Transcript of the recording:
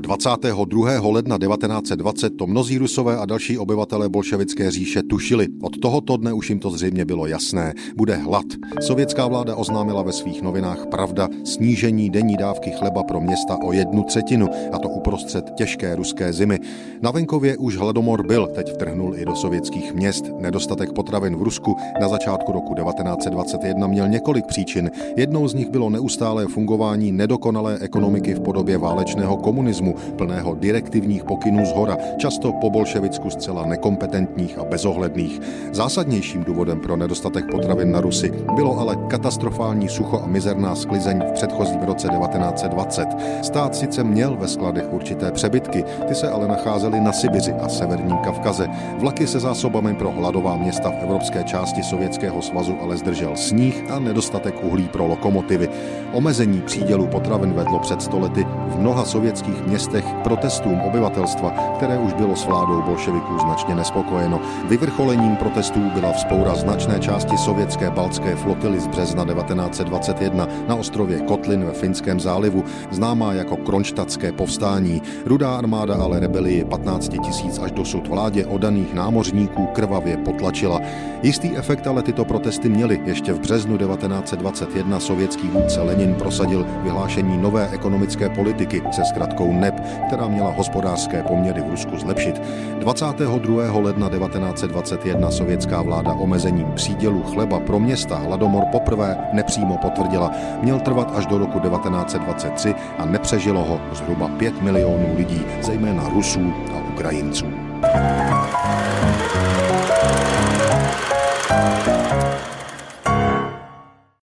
22. ledna 1920 to mnozí rusové a další obyvatelé bolševické říše tušili. Od tohoto dne už jim to zřejmě bylo jasné. Bude hlad. Sovětská vláda oznámila ve svých novinách Pravda snížení denní dávky chleba pro města o jednu třetinu, a to uprostřed těžké ruské zimy. Na venkově už hladomor byl, teď vtrhnul i do sovětských měst. Nedostatek potravin v Rusku na začátku roku 1921 měl několik příčin. Jednou z nich bylo neustálé fungování nedokonalé ekonomiky v podobě válečného komunismu, plného direktivních pokynů z hora, často po bolševicku zcela nekompetentních a bezohledných. Zásadnějším důvodem pro nedostatek potravin na Rusy bylo ale katastrofální sucho a mizerná sklizeň v předchozím roce 1920. Stát sice měl ve skladech určité přebytky, ty se ale nacházely na Sibiři a severním Kavkaze. Vlaky se zásobami pro hladová města v evropské části Sovětského svazu ale zdržel sníh a nedostatek uhlí pro lokomotivy. Omezení přídělu potravin vedlo před stolety v mnoha sovětských městech k protestům obyvatelstva, které už bylo s vládou bolševiků značně nespokojeno. Vyvrcholením protestů byla vzpoura značné části sovětské baltské flotily z března 1921 na ostrově Kotlin ve Finském zálivu, známá jako Kronštadtské povstání. Rudá armáda ale rebelii 15 tisíc až dosud vládě odaných námořníků krvavě potlačila. Jistý efekt ale tyto protesty měly. Ještě v březnu 1921 sovětský vůdce Lenin prosadil vyhlášení nové ekonomické politiky se zkratkou NEP, která měla hospodářské poměry v Rusku zlepšit. 22. ledna 1921 sovětská vláda omezením přídělu chleba pro města hladomor poprvé nepřímo potvrdila. Měl trvat až do roku 1923 a nepřežilo ho zhruba 5 milionů lidí, zejména Rusů a Ukrajinců. thank you